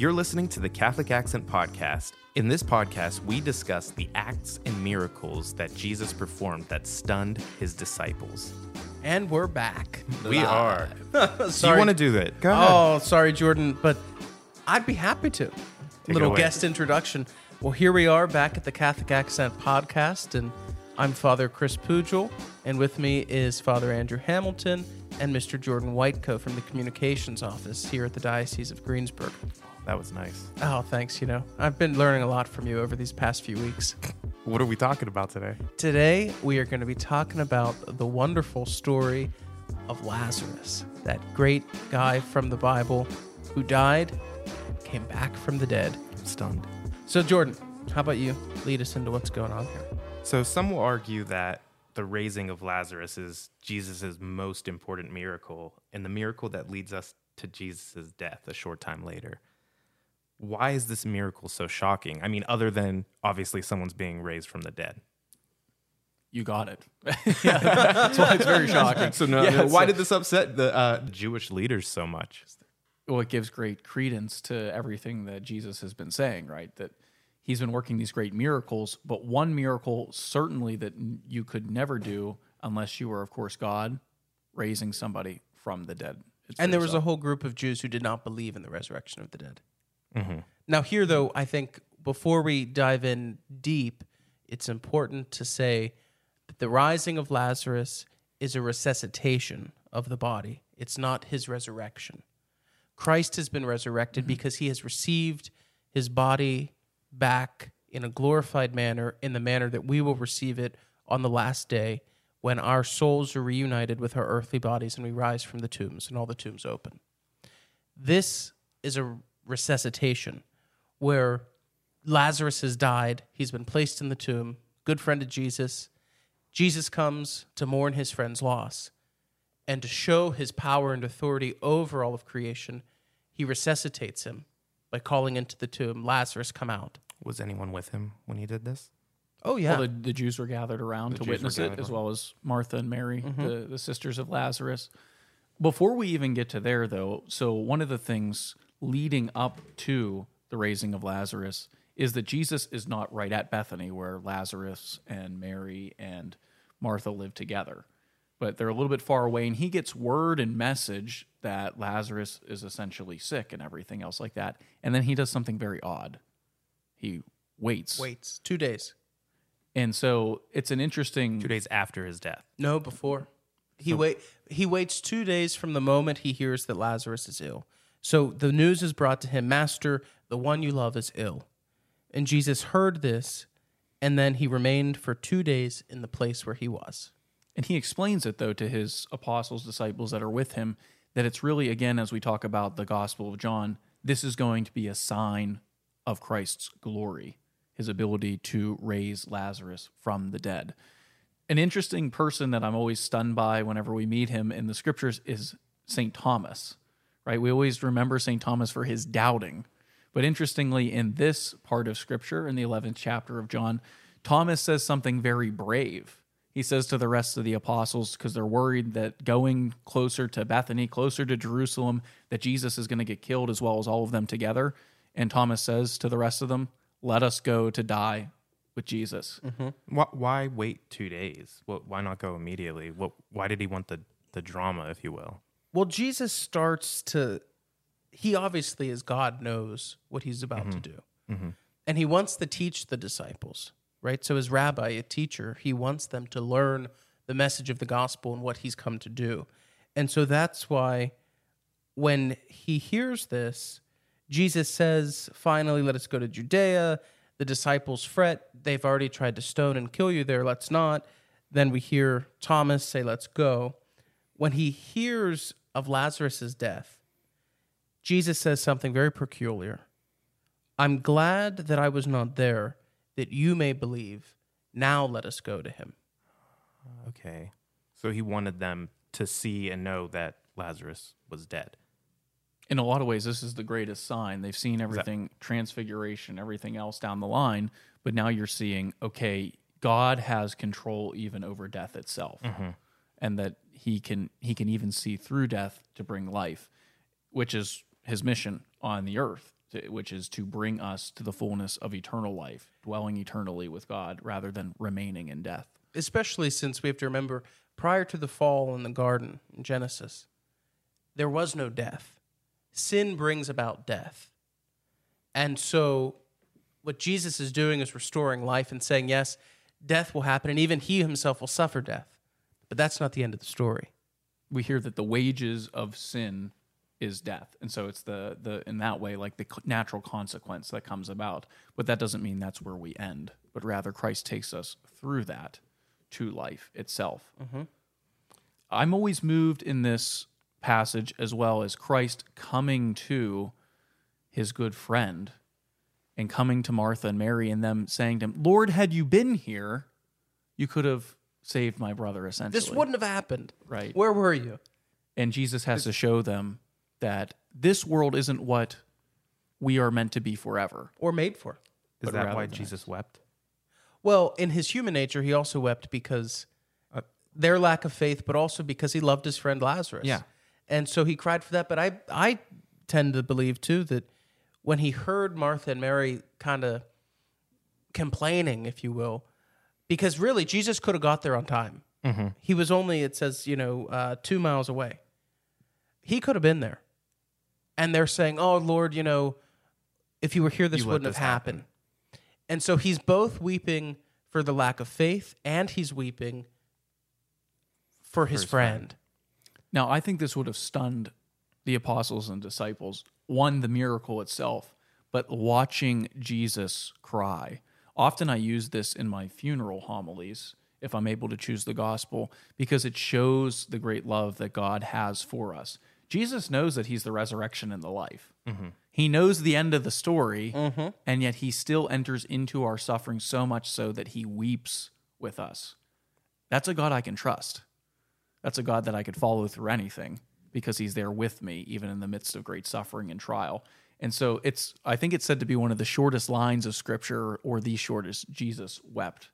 You're listening to the Catholic Accent Podcast. In this podcast, we discuss the acts and miracles that Jesus performed that stunned his disciples. And we're back. We are. Do you sorry. want to do that? Go ahead. Oh, sorry, Jordan, but I'd be happy to. it Little away. guest introduction. Well, here we are back at the Catholic Accent Podcast, and I'm Father Chris Pujol, and with me is Father Andrew Hamilton and Mr. Jordan Whiteko from the Communications Office here at the Diocese of Greensburg. That was nice. Oh, thanks. You know, I've been learning a lot from you over these past few weeks. What are we talking about today? Today, we are going to be talking about the wonderful story of Lazarus, that great guy from the Bible who died, came back from the dead. I'm stunned. So, Jordan, how about you lead us into what's going on here? So, some will argue that the raising of Lazarus is Jesus' most important miracle and the miracle that leads us to Jesus' death a short time later. Why is this miracle so shocking? I mean, other than obviously someone's being raised from the dead. You got it. yeah, that's why it's very shocking. So, no, Yeah, no, why so- did this upset the uh, Jewish leaders so much? well, it gives great credence to everything that Jesus has been saying, right? That he's been working these great miracles, but one miracle certainly that you could never do unless you were, of course, God raising somebody from the dead. It's And there very was a whole group of Jews who did not believe in the resurrection of the dead. Mm-hmm. Now, here, though, I think before we dive in deep, it's important to say that the rising of Lazarus is a resuscitation of the body, it's not his resurrection. Christ has been resurrected because he has received his body back in a glorified manner, in the manner that we will receive it on the last day when our souls are reunited with our earthly bodies and we rise from the tombs and all the tombs open. This is a resuscitation where Lazarus has died, he's been placed in the tomb, good friend of Jesus. Jesus comes to mourn his friend's loss and to show his power and authority over all of creation, he resuscitates him by calling into the tomb, Lazarus, come out. Was anyone with him when he did this? Oh, yeah. Well, the, the Jews were gathered around The to Jews witness it, gathered as well as Martha and Mary, Mm-hmm. the, the sisters of Lazarus. Before we even get to there, though, so one of the things leading up to the raising of Lazarus is that Jesus is not right at Bethany, where Lazarus and Mary and Martha live together, but they're a little bit far away, and he gets word and message that Lazarus is essentially sick and everything else like that. And then he does something very odd. He waits. Waits two days. And so it's an interesting Two days after his death. No, before. He wait. He waits two days from the moment he hears that Lazarus is ill. So the news is brought to him, Master, the one you love is ill. And Jesus heard this, and then he remained for two days in the place where he was. And he explains it, though, to his apostles, disciples that are with him, that it's really, again, as we talk about the Gospel of John, this is going to be a sign of Christ's glory, his ability to raise Lazarus from the dead. An interesting person that I'm always stunned by whenever we meet him in the scriptures is St. Thomas, right? We always remember St. Thomas for his doubting. But interestingly, in this part of scripture, in the 11th chapter of John, Thomas says something very brave. He says to the rest of the apostles, because they're worried that going closer to Bethany, closer to Jerusalem, that Jesus is going to get killed as well as all of them together. And Thomas says to the rest of them, Let us go to die with Jesus. Mm-hmm. Why, why wait two days? Why not go immediately? What, why did he want the, the drama, if you will? Well, Jesus starts to. He obviously, as God, knows what he's about to mm-hmm. do. Mm-hmm. And he wants to teach the disciples, right? So, as rabbi, a teacher, he wants them to learn the message of the gospel and what he's come to do. And so that's why when he hears this, Jesus says, Finally, let us go to Judea. The disciples fret. They've already tried to stone and kill you there. Let's not. Then we hear Thomas say, Let's go. When he hears of Lazarus' death, Jesus says something very peculiar. I'm glad that I was not there, that you may believe. Now let us go to him. Okay. So he wanted them to see and know that Lazarus was dead. in a lot of ways, this is the greatest sign. They've seen everything, transfiguration, everything else down the line, but now you're seeing, okay, God has control even over death itself, mm-hmm. and that He can He can even see through death to bring life, which is His mission on the earth. which is to bring us to the fullness of eternal life, dwelling eternally with God rather than remaining in death. especially since we have to remember prior to the fall in the garden in Genesis, there was no death. Sin brings about death. And so, what Jesus is doing is restoring life and saying, yes, death will happen, and even he himself will suffer death. But that's not the end of the story. we hear that the wages of sin is death. And so it's the the in that way like the natural consequence that comes about. But that doesn't mean that's where we end. But rather christ takes us through that to life itself. Mm-hmm. I'm always moved in this passage as well as christ coming to his good friend and coming to martha and mary and them saying to him lord had you been here you could have saved my brother essentially This wouldn't have happened. Right. Where were you? and Jesus has to show them that this world isn't what we are meant to be forever. Or made for? Is But that rather why than Jesus wept? Well, in his human nature, he also wept because Uh, their lack of faith, but also because he loved his friend Lazarus. Yeah. And so he cried for that. But I, I tend to believe too that when he heard Martha and Mary kind of complaining, if you will, because really Jesus could have got there on time. He was only, it says, you know, uh, two miles away. He could have been there. And they're saying, oh, Lord, you know, if you were here, this You wouldn't this have happened. And so he's both weeping for the lack of faith and he's weeping for his, his friend. friend. Now, I think this would have stunned the apostles and disciples. One, the miracle itself, but watching Jesus cry. Often I use this in my funeral homilies if I'm able to choose the gospel because it shows the great love that God has for us. Jesus knows that he's the resurrection and the life. Mm-hmm. He knows the end of the story, mm-hmm. and yet he still enters into our suffering so much so that he weeps with us. That's a God I can trust. That's a God that I could follow through anything because he's there with me, even in the midst of great suffering and trial. And so it's, I think it's said to be one of the shortest lines of scripture or the shortest. Jesus wept,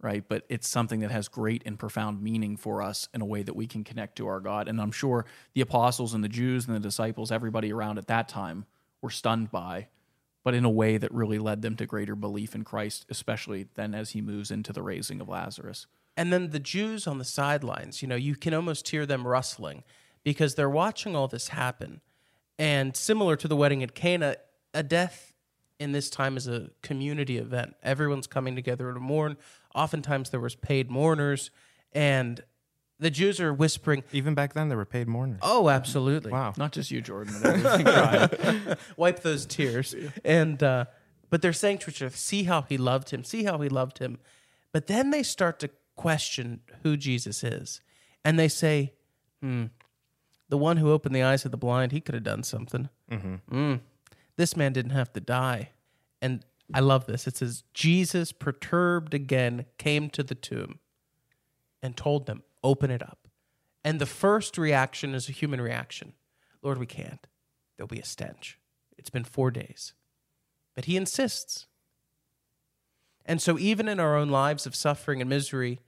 right? But it's something that has great and profound meaning for us in a way that we can connect to our God. And I'm sure the apostles and the Jews and the disciples, everybody around at that time, were stunned by, but in a way that really led them to greater belief in Christ, especially then as he moves into the raising of Lazarus. And then the Jews on the sidelines, you know, you can almost hear them rustling because they're watching all this happen. And similar to the wedding at Cana, a death in this time is a community event. Everyone's coming together to mourn. Oftentimes there was paid mourners and the Jews are whispering, Even back then, there were paid mourners. "Oh, absolutely. wow. Not just you, Jordan, but everything. Ryan. wipe those tears. And uh, but they're saying to each other, "See how he loved him. See how he loved him." But then they start to question who Jesus is, and they say, "Hmm, the one who opened the eyes of the blind, he could have done something. Mm. This man didn't have to die." And I love this. It says, "Jesus, perturbed again, came to the tomb and told them, open it up." And the first reaction is a human reaction. Lord, we can't. There'll be a stench. It's been four days. But he insists. And so, even in our own lives of suffering and misery,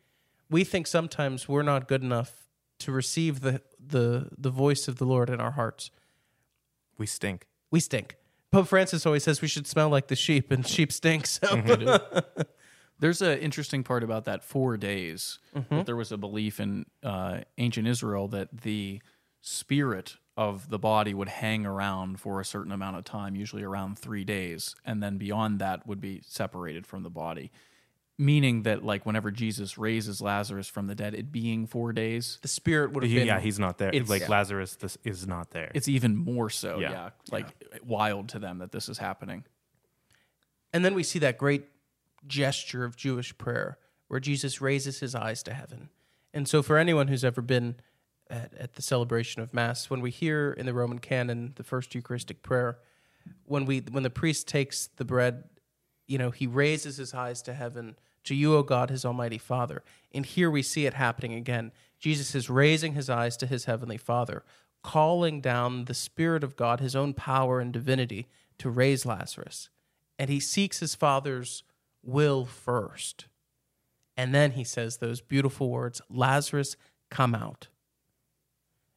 we think sometimes we're not good enough to receive the, the, the voice of the Lord in our hearts. We stink. We stink. Pope Francis always says we should smell like the sheep, and sheep stink. So, There's an interesting part about that four days. That there was a belief in uh, ancient Israel that the spirit of the body would hang around for a certain amount of time, usually around three days, and then beyond that would be separated from the body. Meaning that, like, whenever Jesus raises Lazarus from the dead, it being four days, the spirit would have Yeah, been. yeah, he's not there. It's- like Yeah. Lazarus this is not there. it's even more so, yeah, Yeah. like wild to them that this is happening. And then we see that great gesture of Jewish prayer where Jesus raises his eyes to heaven. And so, for anyone who's ever been at, at the celebration of Mass, when we hear in the Roman canon the first Eucharistic prayer, when we when the priest takes the bread, you know, he raises his eyes to heaven to you, O God, his Almighty Father. And here we see it happening again. Jesus is raising his eyes to his heavenly Father, calling down the Spirit of God, his own power and divinity, to raise Lazarus. And he seeks his Father's will first. And then he says those beautiful words Lazarus, come out.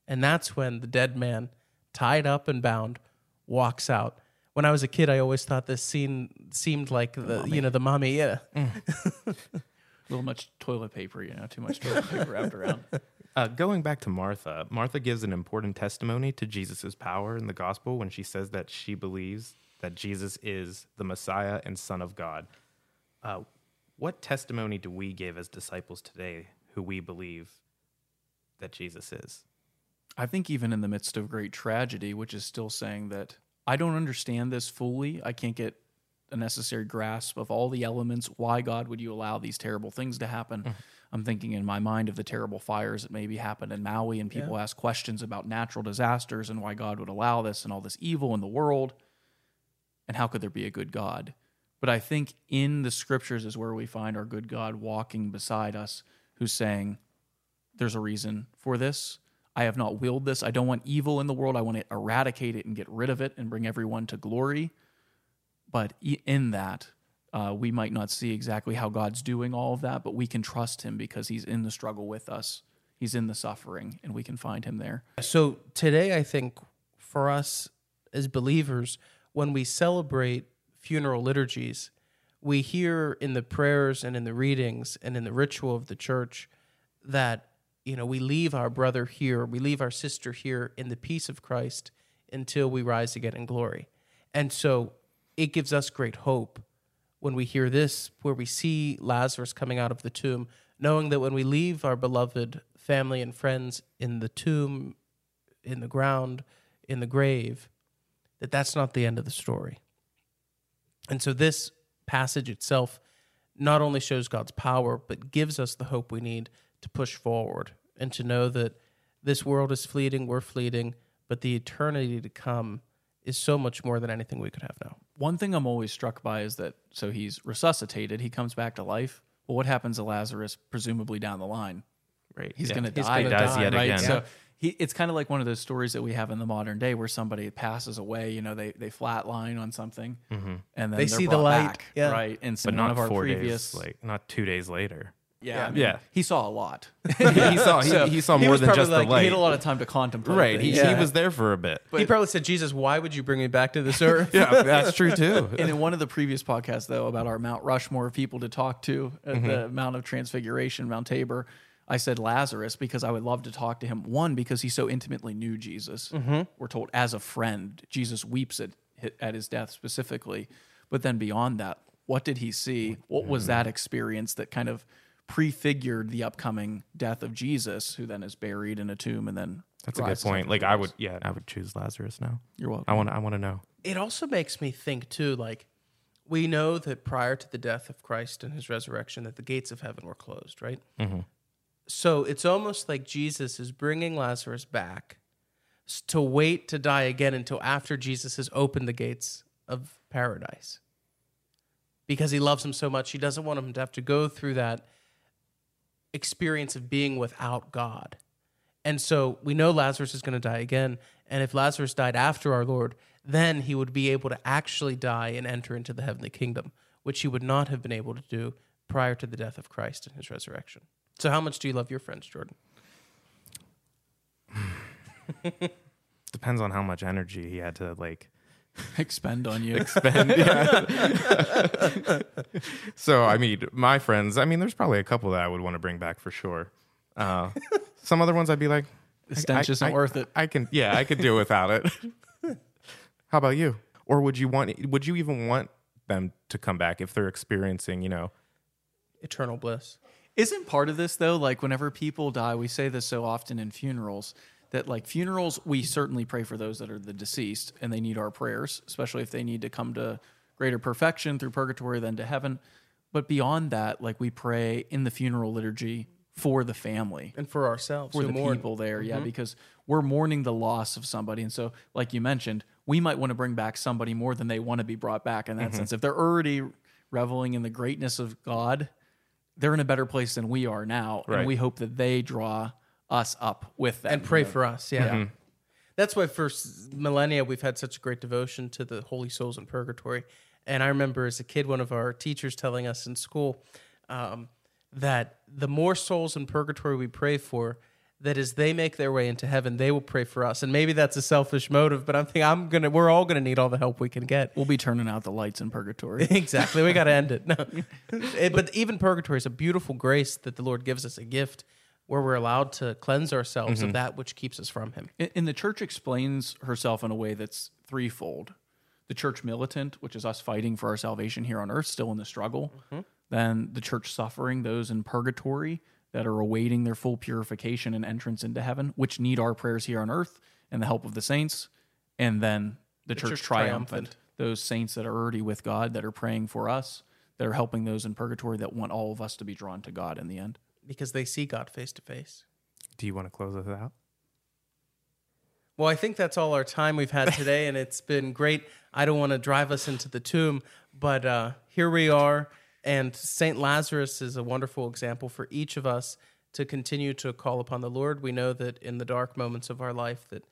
And that's when the dead man, tied up and bound, walks out. When I was a kid, I always thought this scene seemed like the, you know the mommy. Yeah, A little much toilet paper, you know, too much toilet paper wrapped around. Uh, going back to Martha, Martha gives an important testimony to Jesus' power in the gospel when she says that she believes that Jesus is the Messiah and Son of God. Uh, what testimony do we give as disciples today who we believe that Jesus is? I think even in the midst of great tragedy, which is still saying that I don't understand this fully, I can't get a necessary grasp of all the elements. Why, God, would you allow these terrible things to happen? Mm-hmm. I'm thinking in my mind of the terrible fires that maybe happened in Maui, and people ask questions about natural disasters and why God would allow this and all this evil in the world. And how could there be a good God? But I think in the scriptures is where we find our good God walking beside us, who's saying, There's a reason for this. I have not willed this. I don't want evil in the world. I want to eradicate it and get rid of it and bring everyone to glory. But in that, uh, we might not see exactly how God's doing all of that, but we can trust Him because He's in the struggle with us. He's in the suffering, and we can find Him there. So today, I think for us as believers, when we celebrate funeral liturgies, we hear in the prayers and in the readings and in the ritual of the church that you know we leave our brother here, we leave our sister here in the peace of Christ until we rise again in glory. And so it gives us great hope when we hear this, where we see Lazarus coming out of the tomb, knowing that when we leave our beloved family and friends in the tomb, in the ground, in the grave, that that's not the end of the story. And so this passage itself not only shows God's power, but gives us the hope we need to push forward and to know that this world is fleeting, we're fleeting, but the eternity to come is so much more than anything we could have now. One thing I'm always struck by is that so he's resuscitated, he comes back to life. Well, what happens to Lazarus, presumably down the line? Right. He's Yeah. going to He's die. gonna Dies die. yet right? again. So he, it's kind of like one of those stories that we have in the modern day where somebody passes away. You know, they they flatline on something, mm-hmm. and then They they're see the light, back, yeah. right? And so But one not of our four previous, days, like not two days later. Yeah, I mean, Yeah. he saw a lot. he saw he, So he saw more was than probably just like, the light. He had a lot of time to contemplate. right. He, things. he Yeah. was there for a bit. he probably said, Jesus, why would you bring me back to this earth? yeah, that's true too. And in one of the previous podcasts, though, about our Mount Rushmore of people to talk to at the Mount of Transfiguration, Mount Tabor, I said Lazarus because I would love to talk to him. One, because he so intimately knew Jesus. Mm-hmm. We're told as a friend, Jesus weeps at, at his death specifically. But then beyond that, what did he see? What was mm. that experience that kind of prefigured the upcoming death of Jesus, who then is buried in a tomb and then That's a good point. Like I would, yeah, I would choose Lazarus now. You're welcome. I want, I want to know. it also makes me think too like we know that prior to the death of christ and his resurrection that the gates of heaven were closed right mm-hmm. so it's almost like jesus is bringing lazarus back to wait to die again until after jesus has opened the gates of paradise because he loves him so much he doesn't want him to have to go through that experience of being without god and so we know Lazarus is going to die again. And if Lazarus died after our Lord, then he would be able to actually die and enter into the heavenly kingdom, which he would not have been able to do prior to the death of Christ and his resurrection. So, how much do you love your friends, Jordan? Depends on how much energy he had to like expend on you. spend. Yeah. so I mean, my friends. I mean, there's probably a couple that I would want to bring back for sure. Uh, some other ones I'd be like, The stench I- isn't I- worth it. I can, yeah, I could do without it. How about you? Or would you want? Would you even want them to come back if they're experiencing, you know? Eternal bliss. Isn't part of this though, like whenever people die, we say this so often in funerals that like funerals, we certainly pray for those that are the deceased and they need our prayers, especially if they need to come to greater perfection through purgatory than to heaven. But beyond that, like we pray in the funeral liturgy for the family, And for ourselves, for the mourn. people there, yeah, mm-hmm. because we're mourning the loss of somebody. And so, like you mentioned, we might want to bring back somebody more than they want to be brought back in that mm-hmm. sense. If they're already reveling in the greatness of God, they're in a better place than we are now. Right. And we hope that they draw us up with them. and pray you know? for us. Yeah. That's why for millennia we've had such a great devotion to the holy souls in purgatory. And I remember as a kid, one of our teachers telling us in school um, that the more souls in purgatory we pray for, that as they make their way into heaven, they will pray for us. And maybe that's a selfish motive, but I'm thinking I'm gonna we're all gonna need all the help we can get. We'll be turning out the lights in purgatory. exactly. We got to end it. No. It- but even purgatory is a beautiful grace that the Lord gives us a gift where we're allowed to cleanse ourselves of mm-hmm. that which keeps us from Him. And- And the church explains herself in a way that's threefold. The church militant, which is us fighting for our salvation here on earth, still in the struggle. Mm-hmm. Then the church suffering, those in purgatory that are awaiting their full purification and entrance into heaven, which need our prayers here on earth and the help of the saints. And then the, church, church triumphant, triumphant. those saints that are already with God, that are praying for us, that are helping those in purgatory that want all of us to be drawn to God in the end. Because they see God face to face. Do you want to close us out? Well, I think that's all our time we've had today, and it's been great. I don't want to drive us into the tomb, but uh, here we are. And St. Lazarus is a wonderful example for each of us to continue to call upon the Lord. We know that in the dark moments of our life that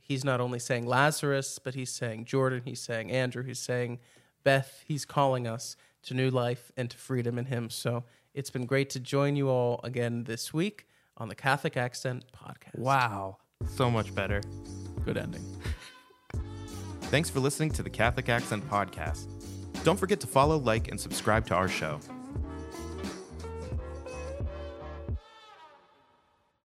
he's not only saying Lazarus, but he's saying Jordan, he's saying Andrew, he's saying Beth. He's calling us to new life and to freedom in him. So it's been great to join you all again this week on the Catholic Accent podcast. Wow. So much better. Good ending. Thanks for listening to the Catholic Accent Podcast. Don't forget to follow, like, and subscribe to our show.